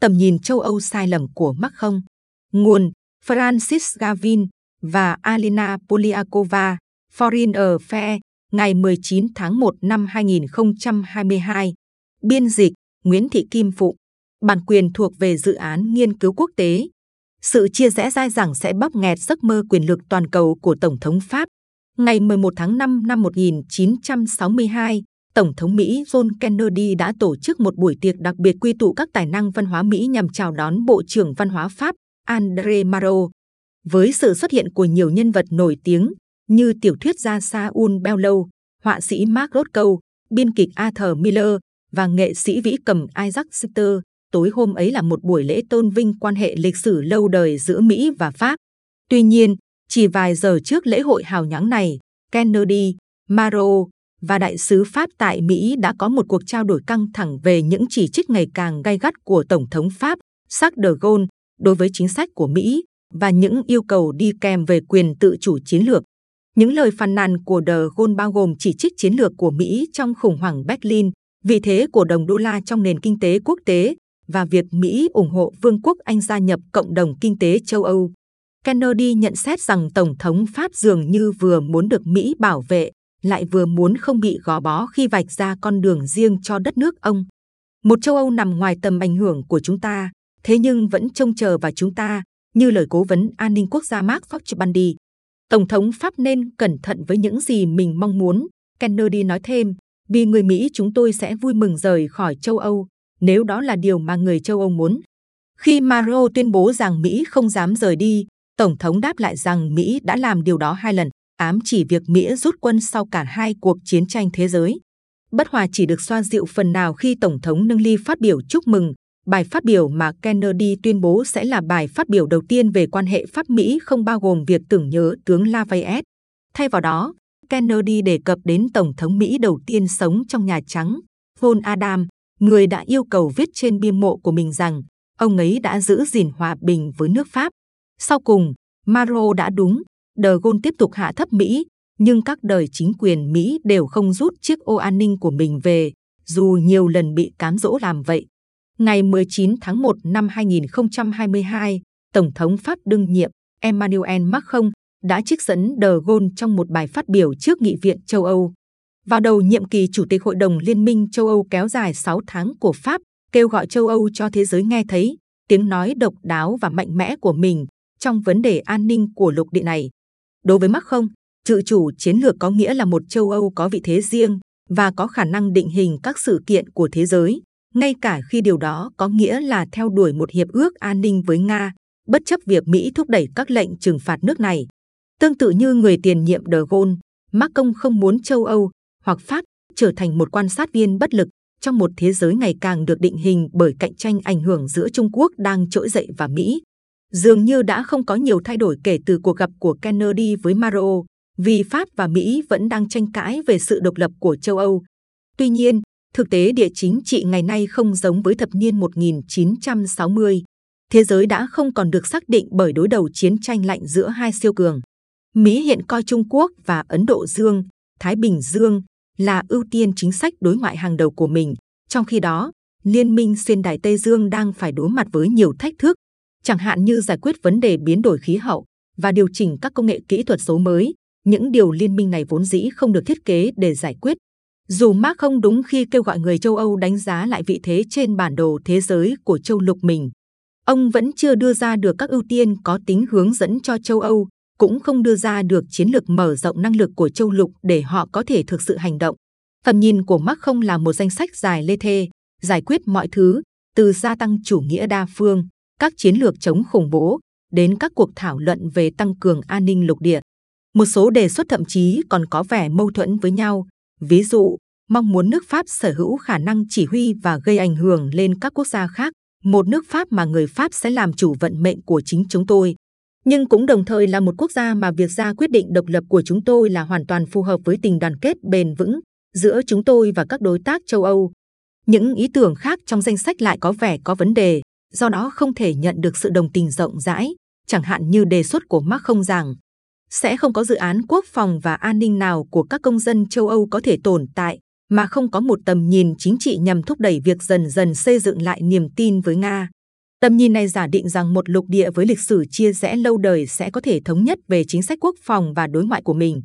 tầm nhìn châu Âu sai lầm của Macron. Nguồn Francis Gavin và Alina Poliakova, Foreign Affairs, ngày 19 tháng 1 năm 2022. Biên dịch Nguyễn Thị Kim Phụ. Bản quyền thuộc về dự án nghiên cứu quốc tế. Sự chia rẽ dai dẳng sẽ bóp nghẹt giấc mơ quyền lực toàn cầu của Tổng thống Pháp. Ngày 11 tháng 5 năm 1962, Tổng thống Mỹ John Kennedy đã tổ chức một buổi tiệc đặc biệt quy tụ các tài năng văn hóa Mỹ nhằm chào đón Bộ trưởng Văn hóa Pháp André Malraux. Với sự xuất hiện của nhiều nhân vật nổi tiếng như tiểu thuyết gia Saul Bellow, họa sĩ Mark Rothko, biên kịch Arthur Miller và nghệ sĩ vĩ cầm Isaac Sitter, tối hôm ấy là một buổi lễ tôn vinh quan hệ lịch sử lâu đời giữa Mỹ và Pháp. Tuy nhiên, chỉ vài giờ trước lễ hội hào nhoáng này, Kennedy, Maro và đại sứ Pháp tại Mỹ đã có một cuộc trao đổi căng thẳng về những chỉ trích ngày càng gay gắt của Tổng thống Pháp Jacques de Gaulle đối với chính sách của Mỹ và những yêu cầu đi kèm về quyền tự chủ chiến lược. Những lời phàn nàn của de Gaulle bao gồm chỉ trích chiến lược của Mỹ trong khủng hoảng Berlin, vị thế của đồng đô la trong nền kinh tế quốc tế và việc Mỹ ủng hộ Vương quốc Anh gia nhập cộng đồng kinh tế châu Âu. Kennedy nhận xét rằng Tổng thống Pháp dường như vừa muốn được Mỹ bảo vệ lại vừa muốn không bị gò bó khi vạch ra con đường riêng cho đất nước ông. Một châu Âu nằm ngoài tầm ảnh hưởng của chúng ta, thế nhưng vẫn trông chờ vào chúng ta, như lời cố vấn an ninh quốc gia Mark Foch Tổng thống Pháp nên cẩn thận với những gì mình mong muốn, Kennedy nói thêm, vì người Mỹ chúng tôi sẽ vui mừng rời khỏi châu Âu, nếu đó là điều mà người châu Âu muốn. Khi Maro tuyên bố rằng Mỹ không dám rời đi, Tổng thống đáp lại rằng Mỹ đã làm điều đó hai lần ám chỉ việc Mỹ rút quân sau cả hai cuộc chiến tranh thế giới. Bất hòa chỉ được xoa dịu phần nào khi Tổng thống nâng ly phát biểu chúc mừng. Bài phát biểu mà Kennedy tuyên bố sẽ là bài phát biểu đầu tiên về quan hệ Pháp-Mỹ không bao gồm việc tưởng nhớ tướng Lafayette. Thay vào đó, Kennedy đề cập đến Tổng thống Mỹ đầu tiên sống trong Nhà Trắng, John Adam, người đã yêu cầu viết trên bia mộ của mình rằng ông ấy đã giữ gìn hòa bình với nước Pháp. Sau cùng, Maro đã đúng De Gaulle tiếp tục hạ thấp Mỹ, nhưng các đời chính quyền Mỹ đều không rút chiếc ô an ninh của mình về, dù nhiều lần bị cám dỗ làm vậy. Ngày 19 tháng 1 năm 2022, Tổng thống Pháp đương nhiệm Emmanuel Macron đã trích dẫn De Gaulle trong một bài phát biểu trước Nghị viện châu Âu. Vào đầu nhiệm kỳ Chủ tịch Hội đồng Liên minh châu Âu kéo dài 6 tháng của Pháp, kêu gọi châu Âu cho thế giới nghe thấy tiếng nói độc đáo và mạnh mẽ của mình trong vấn đề an ninh của lục địa này. Đối với Macron, tự chủ chiến lược có nghĩa là một châu Âu có vị thế riêng và có khả năng định hình các sự kiện của thế giới, ngay cả khi điều đó có nghĩa là theo đuổi một hiệp ước an ninh với Nga, bất chấp việc Mỹ thúc đẩy các lệnh trừng phạt nước này. Tương tự như người tiền nhiệm De Gaulle, Macron không muốn châu Âu hoặc Pháp trở thành một quan sát viên bất lực trong một thế giới ngày càng được định hình bởi cạnh tranh ảnh hưởng giữa Trung Quốc đang trỗi dậy và Mỹ dường như đã không có nhiều thay đổi kể từ cuộc gặp của Kennedy với Maro, vì Pháp và Mỹ vẫn đang tranh cãi về sự độc lập của châu Âu. Tuy nhiên, thực tế địa chính trị ngày nay không giống với thập niên 1960. Thế giới đã không còn được xác định bởi đối đầu chiến tranh lạnh giữa hai siêu cường. Mỹ hiện coi Trung Quốc và Ấn Độ Dương, Thái Bình Dương là ưu tiên chính sách đối ngoại hàng đầu của mình. Trong khi đó, Liên minh xuyên Đại Tây Dương đang phải đối mặt với nhiều thách thức chẳng hạn như giải quyết vấn đề biến đổi khí hậu và điều chỉnh các công nghệ kỹ thuật số mới. Những điều liên minh này vốn dĩ không được thiết kế để giải quyết. Dù Mark không đúng khi kêu gọi người châu Âu đánh giá lại vị thế trên bản đồ thế giới của châu lục mình, ông vẫn chưa đưa ra được các ưu tiên có tính hướng dẫn cho châu Âu, cũng không đưa ra được chiến lược mở rộng năng lực của châu lục để họ có thể thực sự hành động. Tầm nhìn của Mark không là một danh sách dài lê thê, giải quyết mọi thứ, từ gia tăng chủ nghĩa đa phương, các chiến lược chống khủng bố đến các cuộc thảo luận về tăng cường an ninh lục địa. Một số đề xuất thậm chí còn có vẻ mâu thuẫn với nhau. Ví dụ, mong muốn nước Pháp sở hữu khả năng chỉ huy và gây ảnh hưởng lên các quốc gia khác, một nước Pháp mà người Pháp sẽ làm chủ vận mệnh của chính chúng tôi. Nhưng cũng đồng thời là một quốc gia mà việc ra quyết định độc lập của chúng tôi là hoàn toàn phù hợp với tình đoàn kết bền vững giữa chúng tôi và các đối tác châu Âu. Những ý tưởng khác trong danh sách lại có vẻ có vấn đề do đó không thể nhận được sự đồng tình rộng rãi, chẳng hạn như đề xuất của Mark không rằng sẽ không có dự án quốc phòng và an ninh nào của các công dân châu Âu có thể tồn tại mà không có một tầm nhìn chính trị nhằm thúc đẩy việc dần dần xây dựng lại niềm tin với Nga. Tầm nhìn này giả định rằng một lục địa với lịch sử chia rẽ lâu đời sẽ có thể thống nhất về chính sách quốc phòng và đối ngoại của mình.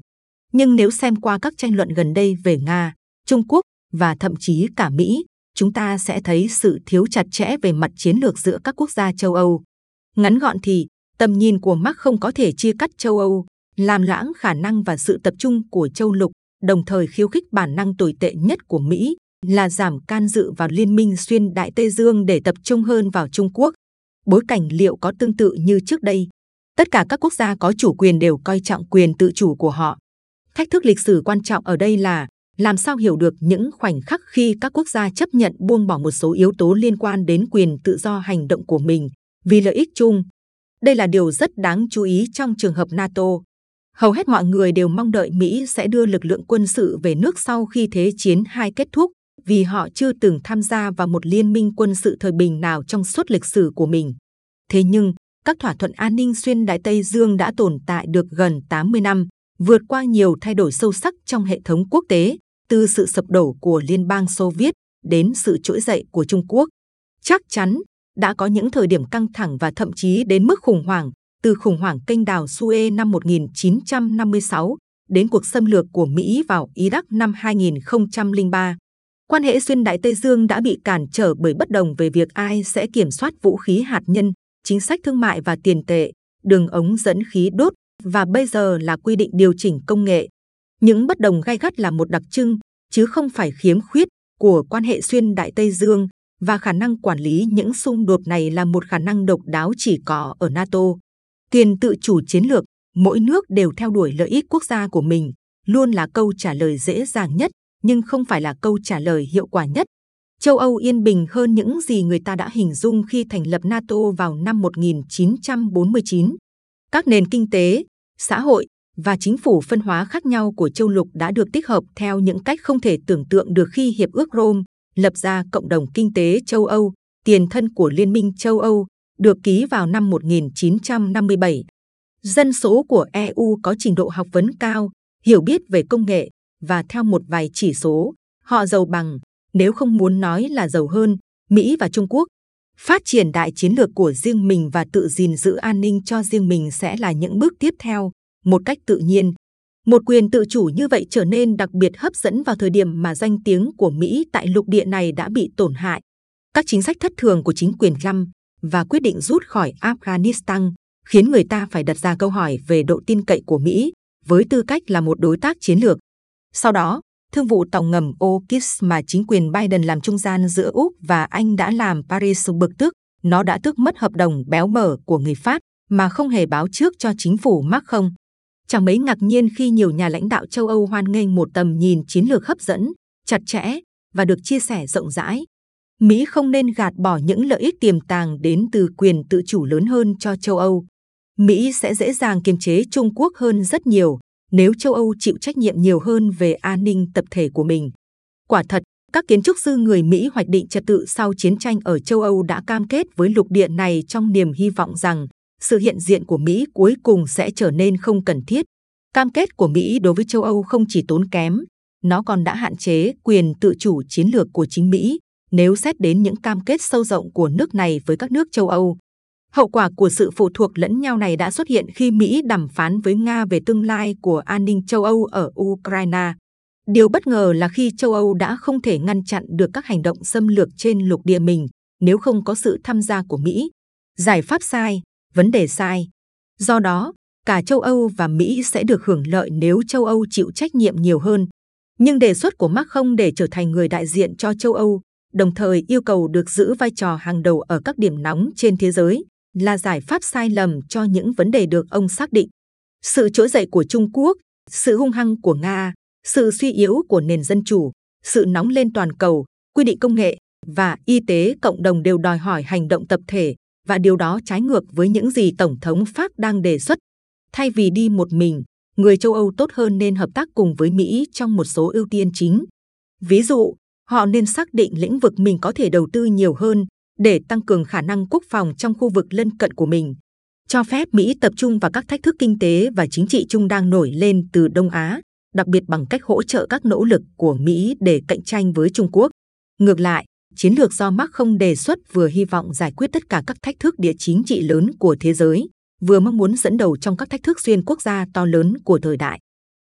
Nhưng nếu xem qua các tranh luận gần đây về Nga, Trung Quốc và thậm chí cả Mỹ, chúng ta sẽ thấy sự thiếu chặt chẽ về mặt chiến lược giữa các quốc gia châu Âu. Ngắn gọn thì, tầm nhìn của Mark không có thể chia cắt châu Âu, làm lãng khả năng và sự tập trung của châu lục, đồng thời khiêu khích bản năng tồi tệ nhất của Mỹ là giảm can dự vào liên minh xuyên Đại Tây Dương để tập trung hơn vào Trung Quốc. Bối cảnh liệu có tương tự như trước đây? Tất cả các quốc gia có chủ quyền đều coi trọng quyền tự chủ của họ. Thách thức lịch sử quan trọng ở đây là làm sao hiểu được những khoảnh khắc khi các quốc gia chấp nhận buông bỏ một số yếu tố liên quan đến quyền tự do hành động của mình vì lợi ích chung. Đây là điều rất đáng chú ý trong trường hợp NATO. Hầu hết mọi người đều mong đợi Mỹ sẽ đưa lực lượng quân sự về nước sau khi Thế chiến hai kết thúc vì họ chưa từng tham gia vào một liên minh quân sự thời bình nào trong suốt lịch sử của mình. Thế nhưng, các thỏa thuận an ninh xuyên Đại Tây Dương đã tồn tại được gần 80 năm, vượt qua nhiều thay đổi sâu sắc trong hệ thống quốc tế, từ sự sập đổ của Liên bang Xô Viết đến sự trỗi dậy của Trung Quốc. Chắc chắn, đã có những thời điểm căng thẳng và thậm chí đến mức khủng hoảng, từ khủng hoảng kênh đào Suez năm 1956 đến cuộc xâm lược của Mỹ vào Iraq năm 2003. Quan hệ xuyên Đại Tây Dương đã bị cản trở bởi bất đồng về việc ai sẽ kiểm soát vũ khí hạt nhân, chính sách thương mại và tiền tệ, đường ống dẫn khí đốt và bây giờ là quy định điều chỉnh công nghệ. Những bất đồng gai gắt là một đặc trưng, chứ không phải khiếm khuyết của quan hệ xuyên Đại Tây Dương và khả năng quản lý những xung đột này là một khả năng độc đáo chỉ có ở NATO. Tiền tự chủ chiến lược, mỗi nước đều theo đuổi lợi ích quốc gia của mình, luôn là câu trả lời dễ dàng nhất, nhưng không phải là câu trả lời hiệu quả nhất. Châu Âu yên bình hơn những gì người ta đã hình dung khi thành lập NATO vào năm 1949. Các nền kinh tế, xã hội và chính phủ phân hóa khác nhau của châu lục đã được tích hợp theo những cách không thể tưởng tượng được khi Hiệp ước Rome lập ra Cộng đồng Kinh tế châu Âu, tiền thân của Liên minh châu Âu, được ký vào năm 1957. Dân số của EU có trình độ học vấn cao, hiểu biết về công nghệ và theo một vài chỉ số, họ giàu bằng, nếu không muốn nói là giàu hơn, Mỹ và Trung Quốc. Phát triển đại chiến lược của riêng mình và tự gìn giữ an ninh cho riêng mình sẽ là những bước tiếp theo, một cách tự nhiên. Một quyền tự chủ như vậy trở nên đặc biệt hấp dẫn vào thời điểm mà danh tiếng của Mỹ tại lục địa này đã bị tổn hại. Các chính sách thất thường của chính quyền Trump và quyết định rút khỏi Afghanistan khiến người ta phải đặt ra câu hỏi về độ tin cậy của Mỹ với tư cách là một đối tác chiến lược. Sau đó, thương vụ tàu ngầm AUKUS mà chính quyền Biden làm trung gian giữa Úc và Anh đã làm Paris bực tức. Nó đã tước mất hợp đồng béo bở của người Pháp mà không hề báo trước cho chính phủ Macron. Chẳng mấy ngạc nhiên khi nhiều nhà lãnh đạo châu Âu hoan nghênh một tầm nhìn chiến lược hấp dẫn, chặt chẽ và được chia sẻ rộng rãi. Mỹ không nên gạt bỏ những lợi ích tiềm tàng đến từ quyền tự chủ lớn hơn cho châu Âu. Mỹ sẽ dễ dàng kiềm chế Trung Quốc hơn rất nhiều nếu châu Âu chịu trách nhiệm nhiều hơn về an ninh tập thể của mình. Quả thật, các kiến trúc sư người Mỹ hoạch định trật tự sau chiến tranh ở châu Âu đã cam kết với lục địa này trong niềm hy vọng rằng sự hiện diện của Mỹ cuối cùng sẽ trở nên không cần thiết. Cam kết của Mỹ đối với châu Âu không chỉ tốn kém, nó còn đã hạn chế quyền tự chủ chiến lược của chính Mỹ nếu xét đến những cam kết sâu rộng của nước này với các nước châu Âu. Hậu quả của sự phụ thuộc lẫn nhau này đã xuất hiện khi Mỹ đàm phán với Nga về tương lai của an ninh châu Âu ở Ukraine. Điều bất ngờ là khi châu Âu đã không thể ngăn chặn được các hành động xâm lược trên lục địa mình nếu không có sự tham gia của Mỹ. Giải pháp sai, vấn đề sai. Do đó, cả châu Âu và Mỹ sẽ được hưởng lợi nếu châu Âu chịu trách nhiệm nhiều hơn. Nhưng đề xuất của Mark không để trở thành người đại diện cho châu Âu, đồng thời yêu cầu được giữ vai trò hàng đầu ở các điểm nóng trên thế giới, là giải pháp sai lầm cho những vấn đề được ông xác định. Sự trỗi dậy của Trung Quốc, sự hung hăng của Nga, sự suy yếu của nền dân chủ, sự nóng lên toàn cầu, quy định công nghệ và y tế cộng đồng đều đòi hỏi hành động tập thể và điều đó trái ngược với những gì Tổng thống Pháp đang đề xuất. Thay vì đi một mình, người châu Âu tốt hơn nên hợp tác cùng với Mỹ trong một số ưu tiên chính. Ví dụ, họ nên xác định lĩnh vực mình có thể đầu tư nhiều hơn để tăng cường khả năng quốc phòng trong khu vực lân cận của mình, cho phép Mỹ tập trung vào các thách thức kinh tế và chính trị chung đang nổi lên từ Đông Á, đặc biệt bằng cách hỗ trợ các nỗ lực của Mỹ để cạnh tranh với Trung Quốc. Ngược lại, chiến lược do Mark không đề xuất vừa hy vọng giải quyết tất cả các thách thức địa chính trị lớn của thế giới, vừa mong muốn dẫn đầu trong các thách thức xuyên quốc gia to lớn của thời đại.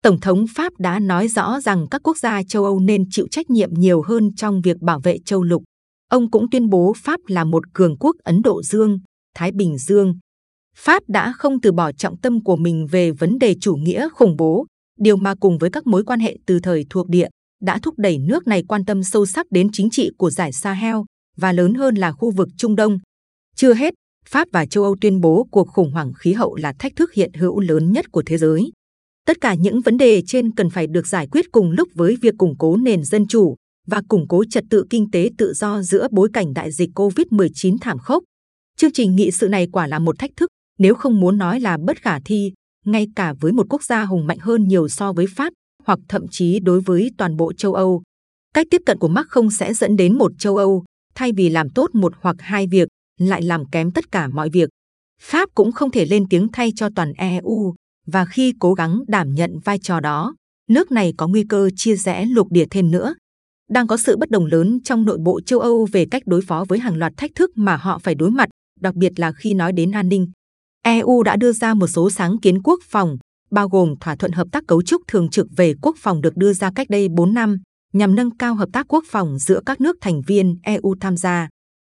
Tổng thống Pháp đã nói rõ rằng các quốc gia châu Âu nên chịu trách nhiệm nhiều hơn trong việc bảo vệ châu lục. Ông cũng tuyên bố Pháp là một cường quốc Ấn Độ Dương, Thái Bình Dương. Pháp đã không từ bỏ trọng tâm của mình về vấn đề chủ nghĩa khủng bố, điều mà cùng với các mối quan hệ từ thời thuộc địa đã thúc đẩy nước này quan tâm sâu sắc đến chính trị của giải Sahel và lớn hơn là khu vực Trung Đông. Chưa hết, Pháp và châu Âu tuyên bố cuộc khủng hoảng khí hậu là thách thức hiện hữu lớn nhất của thế giới. Tất cả những vấn đề trên cần phải được giải quyết cùng lúc với việc củng cố nền dân chủ và củng cố trật tự kinh tế tự do giữa bối cảnh đại dịch COVID-19 thảm khốc. Chương trình nghị sự này quả là một thách thức, nếu không muốn nói là bất khả thi, ngay cả với một quốc gia hùng mạnh hơn nhiều so với Pháp, hoặc thậm chí đối với toàn bộ châu Âu. Cách tiếp cận của Mark không sẽ dẫn đến một châu Âu, thay vì làm tốt một hoặc hai việc, lại làm kém tất cả mọi việc. Pháp cũng không thể lên tiếng thay cho toàn EU, và khi cố gắng đảm nhận vai trò đó, nước này có nguy cơ chia rẽ lục địa thêm nữa. Đang có sự bất đồng lớn trong nội bộ châu Âu về cách đối phó với hàng loạt thách thức mà họ phải đối mặt, đặc biệt là khi nói đến an ninh. EU đã đưa ra một số sáng kiến quốc phòng, bao gồm thỏa thuận hợp tác cấu trúc thường trực về quốc phòng được đưa ra cách đây 4 năm, nhằm nâng cao hợp tác quốc phòng giữa các nước thành viên EU tham gia.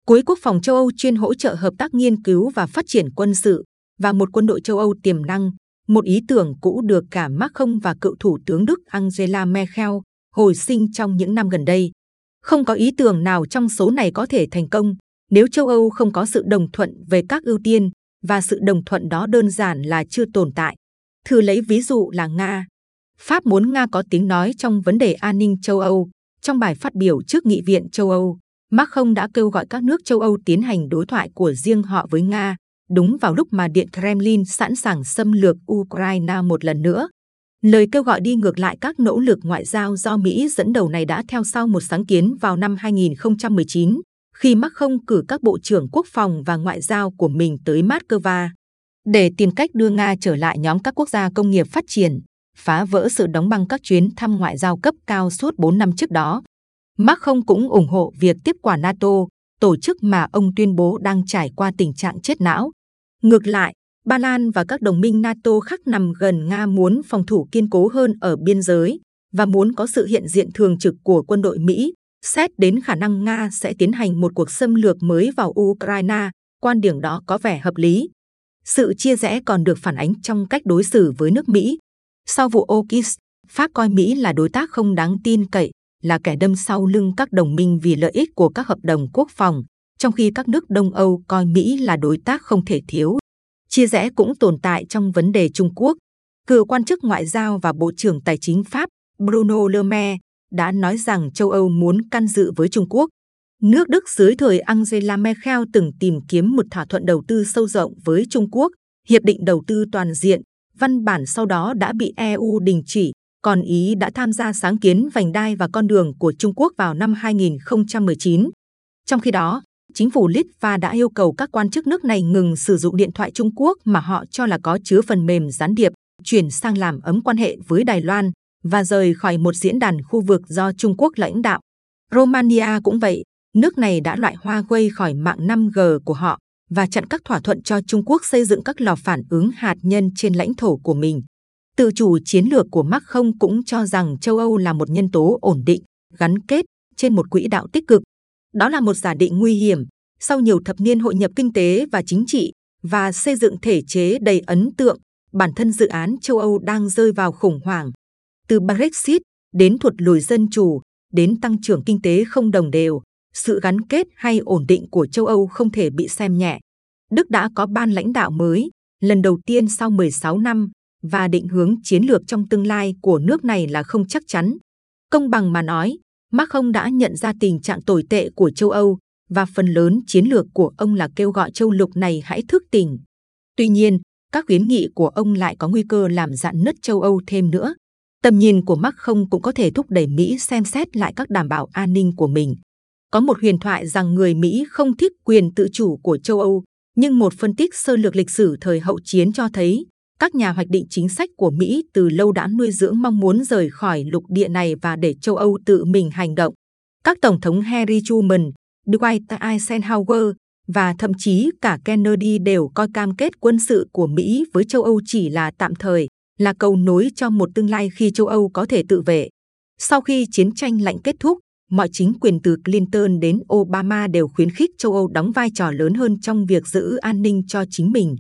Cuối Quốc phòng châu Âu chuyên hỗ trợ hợp tác nghiên cứu và phát triển quân sự và một quân đội châu Âu tiềm năng, một ý tưởng cũ được cả Macron và cựu Thủ tướng Đức Angela Merkel hồi sinh trong những năm gần đây. Không có ý tưởng nào trong số này có thể thành công nếu châu Âu không có sự đồng thuận về các ưu tiên và sự đồng thuận đó đơn giản là chưa tồn tại. Thử lấy ví dụ là Nga. Pháp muốn Nga có tiếng nói trong vấn đề an ninh châu Âu. Trong bài phát biểu trước Nghị viện châu Âu, Macron đã kêu gọi các nước châu Âu tiến hành đối thoại của riêng họ với Nga, đúng vào lúc mà Điện Kremlin sẵn sàng xâm lược Ukraine một lần nữa. Lời kêu gọi đi ngược lại các nỗ lực ngoại giao do Mỹ dẫn đầu này đã theo sau một sáng kiến vào năm 2019, khi Macron cử các bộ trưởng quốc phòng và ngoại giao của mình tới Moscow để tìm cách đưa Nga trở lại nhóm các quốc gia công nghiệp phát triển, phá vỡ sự đóng băng các chuyến thăm ngoại giao cấp cao suốt 4 năm trước đó. Macron cũng ủng hộ việc tiếp quản NATO, tổ chức mà ông tuyên bố đang trải qua tình trạng chết não. Ngược lại, Ba Lan và các đồng minh NATO khác nằm gần Nga muốn phòng thủ kiên cố hơn ở biên giới và muốn có sự hiện diện thường trực của quân đội Mỹ, xét đến khả năng Nga sẽ tiến hành một cuộc xâm lược mới vào Ukraine, quan điểm đó có vẻ hợp lý. Sự chia rẽ còn được phản ánh trong cách đối xử với nước Mỹ. Sau vụ Okis, Pháp coi Mỹ là đối tác không đáng tin cậy, là kẻ đâm sau lưng các đồng minh vì lợi ích của các hợp đồng quốc phòng, trong khi các nước Đông Âu coi Mỹ là đối tác không thể thiếu. Chia rẽ cũng tồn tại trong vấn đề Trung Quốc. Cựu quan chức ngoại giao và Bộ trưởng Tài chính Pháp Bruno Le Maire đã nói rằng châu Âu muốn can dự với Trung Quốc. Nước Đức dưới thời Angela Merkel từng tìm kiếm một thỏa thuận đầu tư sâu rộng với Trung Quốc, hiệp định đầu tư toàn diện, văn bản sau đó đã bị EU đình chỉ còn Ý đã tham gia sáng kiến vành đai và con đường của Trung Quốc vào năm 2019. Trong khi đó, chính phủ Litva đã yêu cầu các quan chức nước này ngừng sử dụng điện thoại Trung Quốc mà họ cho là có chứa phần mềm gián điệp, chuyển sang làm ấm quan hệ với Đài Loan và rời khỏi một diễn đàn khu vực do Trung Quốc lãnh đạo. Romania cũng vậy, nước này đã loại Huawei khỏi mạng 5G của họ và chặn các thỏa thuận cho Trung Quốc xây dựng các lò phản ứng hạt nhân trên lãnh thổ của mình. Tự chủ chiến lược của Macron cũng cho rằng châu Âu là một nhân tố ổn định, gắn kết trên một quỹ đạo tích cực. Đó là một giả định nguy hiểm. Sau nhiều thập niên hội nhập kinh tế và chính trị và xây dựng thể chế đầy ấn tượng, bản thân dự án châu Âu đang rơi vào khủng hoảng. Từ Brexit đến thuật lùi dân chủ, đến tăng trưởng kinh tế không đồng đều, sự gắn kết hay ổn định của châu Âu không thể bị xem nhẹ. Đức đã có ban lãnh đạo mới, lần đầu tiên sau 16 năm, và định hướng chiến lược trong tương lai của nước này là không chắc chắn. Công bằng mà nói, Macron đã nhận ra tình trạng tồi tệ của châu Âu và phần lớn chiến lược của ông là kêu gọi châu lục này hãy thức tỉnh. Tuy nhiên, các khuyến nghị của ông lại có nguy cơ làm dạn nứt châu Âu thêm nữa. Tầm nhìn của Macron cũng có thể thúc đẩy Mỹ xem xét lại các đảm bảo an ninh của mình. Có một huyền thoại rằng người Mỹ không thích quyền tự chủ của châu Âu, nhưng một phân tích sơ lược lịch sử thời hậu chiến cho thấy các nhà hoạch định chính sách của Mỹ từ lâu đã nuôi dưỡng mong muốn rời khỏi lục địa này và để châu Âu tự mình hành động. Các tổng thống Harry Truman, Dwight Eisenhower và thậm chí cả Kennedy đều coi cam kết quân sự của Mỹ với châu Âu chỉ là tạm thời, là cầu nối cho một tương lai khi châu Âu có thể tự vệ. Sau khi chiến tranh lạnh kết thúc, mọi chính quyền từ Clinton đến Obama đều khuyến khích châu Âu đóng vai trò lớn hơn trong việc giữ an ninh cho chính mình.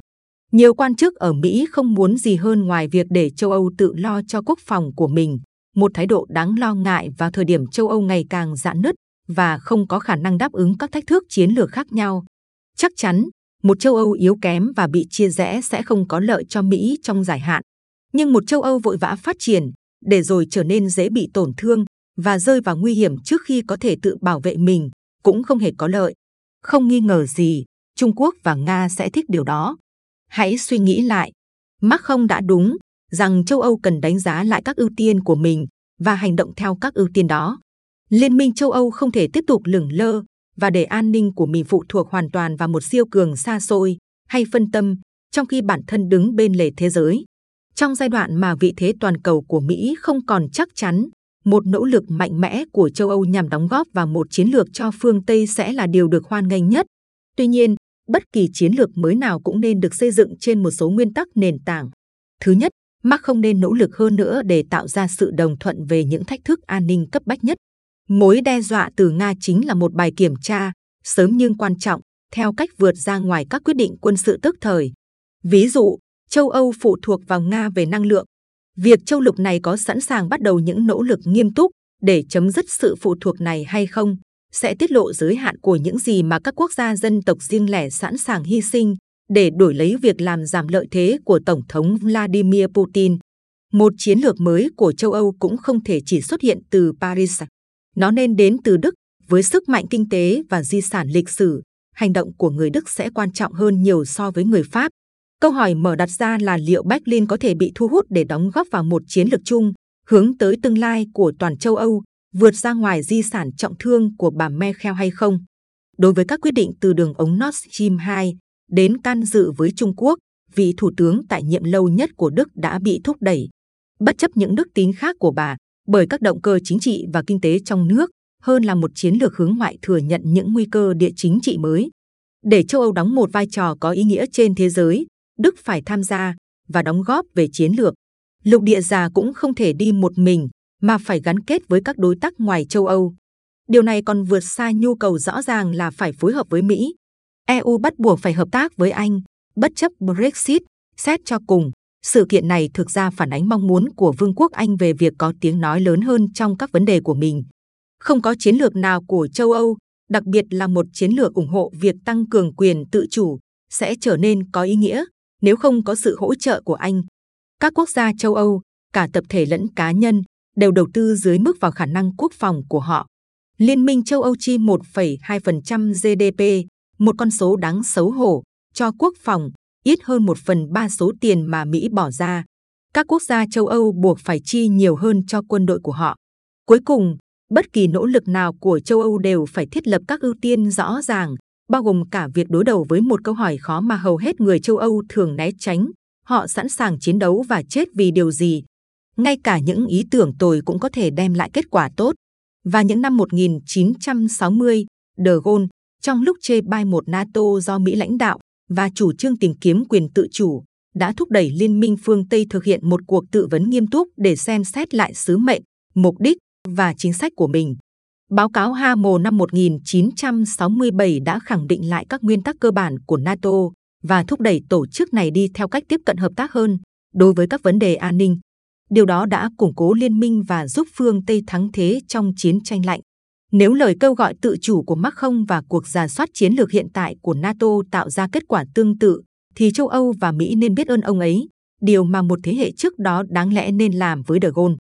Nhiều quan chức ở Mỹ không muốn gì hơn ngoài việc để châu Âu tự lo cho quốc phòng của mình, một thái độ đáng lo ngại vào thời điểm châu Âu ngày càng giãn nứt và không có khả năng đáp ứng các thách thức chiến lược khác nhau. Chắc chắn, một châu Âu yếu kém và bị chia rẽ sẽ không có lợi cho Mỹ trong dài hạn. Nhưng một châu Âu vội vã phát triển, để rồi trở nên dễ bị tổn thương và rơi vào nguy hiểm trước khi có thể tự bảo vệ mình, cũng không hề có lợi. Không nghi ngờ gì, Trung Quốc và Nga sẽ thích điều đó. Hãy suy nghĩ lại, Mark không đã đúng rằng châu Âu cần đánh giá lại các ưu tiên của mình và hành động theo các ưu tiên đó. Liên minh châu Âu không thể tiếp tục lửng lơ và để an ninh của mình phụ thuộc hoàn toàn vào một siêu cường xa xôi hay phân tâm, trong khi bản thân đứng bên lề thế giới. Trong giai đoạn mà vị thế toàn cầu của Mỹ không còn chắc chắn, một nỗ lực mạnh mẽ của châu Âu nhằm đóng góp vào một chiến lược cho phương Tây sẽ là điều được hoan nghênh nhất. Tuy nhiên, bất kỳ chiến lược mới nào cũng nên được xây dựng trên một số nguyên tắc nền tảng. Thứ nhất, Mark không nên nỗ lực hơn nữa để tạo ra sự đồng thuận về những thách thức an ninh cấp bách nhất. Mối đe dọa từ Nga chính là một bài kiểm tra, sớm nhưng quan trọng, theo cách vượt ra ngoài các quyết định quân sự tức thời. Ví dụ, châu Âu phụ thuộc vào Nga về năng lượng. Việc châu lục này có sẵn sàng bắt đầu những nỗ lực nghiêm túc để chấm dứt sự phụ thuộc này hay không, sẽ tiết lộ giới hạn của những gì mà các quốc gia dân tộc riêng lẻ sẵn sàng hy sinh để đổi lấy việc làm giảm lợi thế của Tổng thống Vladimir Putin. Một chiến lược mới của châu Âu cũng không thể chỉ xuất hiện từ Paris. Nó nên đến từ Đức với sức mạnh kinh tế và di sản lịch sử. Hành động của người Đức sẽ quan trọng hơn nhiều so với người Pháp. Câu hỏi mở đặt ra là liệu Berlin có thể bị thu hút để đóng góp vào một chiến lược chung hướng tới tương lai của toàn châu Âu, vượt ra ngoài di sản trọng thương của bà Merkel hay không? Đối với các quyết định từ đường ống Nord Stream 2 đến can dự với Trung Quốc, vị thủ tướng tại nhiệm lâu nhất của Đức đã bị thúc đẩy. Bất chấp những đức tính khác của bà, bởi các động cơ chính trị và kinh tế trong nước hơn là một chiến lược hướng ngoại thừa nhận những nguy cơ địa chính trị mới. Để châu Âu đóng một vai trò có ý nghĩa trên thế giới, Đức phải tham gia và đóng góp về chiến lược. Lục địa già cũng không thể đi một mình, mà phải gắn kết với các đối tác ngoài châu Âu. Điều này còn vượt xa nhu cầu rõ ràng là phải phối hợp với Mỹ. EU bắt buộc phải hợp tác với Anh, bất chấp Brexit, xét cho cùng. Sự kiện này thực ra phản ánh mong muốn của Vương quốc Anh về việc có tiếng nói lớn hơn trong các vấn đề của mình. Không có chiến lược nào của châu Âu, đặc biệt là một chiến lược ủng hộ việc tăng cường quyền tự chủ, sẽ trở nên có ý nghĩa nếu không có sự hỗ trợ của Anh. Các quốc gia châu Âu, cả tập thể lẫn cá nhân, đều đầu tư dưới mức vào khả năng quốc phòng của họ. Liên minh châu Âu chi 1,2% GDP, một con số đáng xấu hổ, cho quốc phòng, ít hơn một phần ba số tiền mà Mỹ bỏ ra. Các quốc gia châu Âu buộc phải chi nhiều hơn cho quân đội của họ. Cuối cùng, bất kỳ nỗ lực nào của châu Âu đều phải thiết lập các ưu tiên rõ ràng, bao gồm cả việc đối đầu với một câu hỏi khó mà hầu hết người châu Âu thường né tránh. Họ sẵn sàng chiến đấu và chết vì điều gì? Ngay cả những ý tưởng tồi cũng có thể đem lại kết quả tốt. Và những năm 1960, De Gaulle, trong lúc chê bai một NATO do Mỹ lãnh đạo và chủ trương tìm kiếm quyền tự chủ, đã thúc đẩy Liên minh phương Tây thực hiện một cuộc tự vấn nghiêm túc để xem xét lại sứ mệnh, mục đích và chính sách của mình. Báo cáo Hamo năm 1967 đã khẳng định lại các nguyên tắc cơ bản của NATO và thúc đẩy tổ chức này đi theo cách tiếp cận hợp tác hơn đối với các vấn đề an ninh. Điều đó đã củng cố liên minh và giúp phương Tây thắng thế trong chiến tranh lạnh. Nếu lời kêu gọi tự chủ của Macron và cuộc giả soát chiến lược hiện tại của NATO tạo ra kết quả tương tự, thì châu Âu và Mỹ nên biết ơn ông ấy, điều mà một thế hệ trước đó đáng lẽ nên làm với De Gaulle.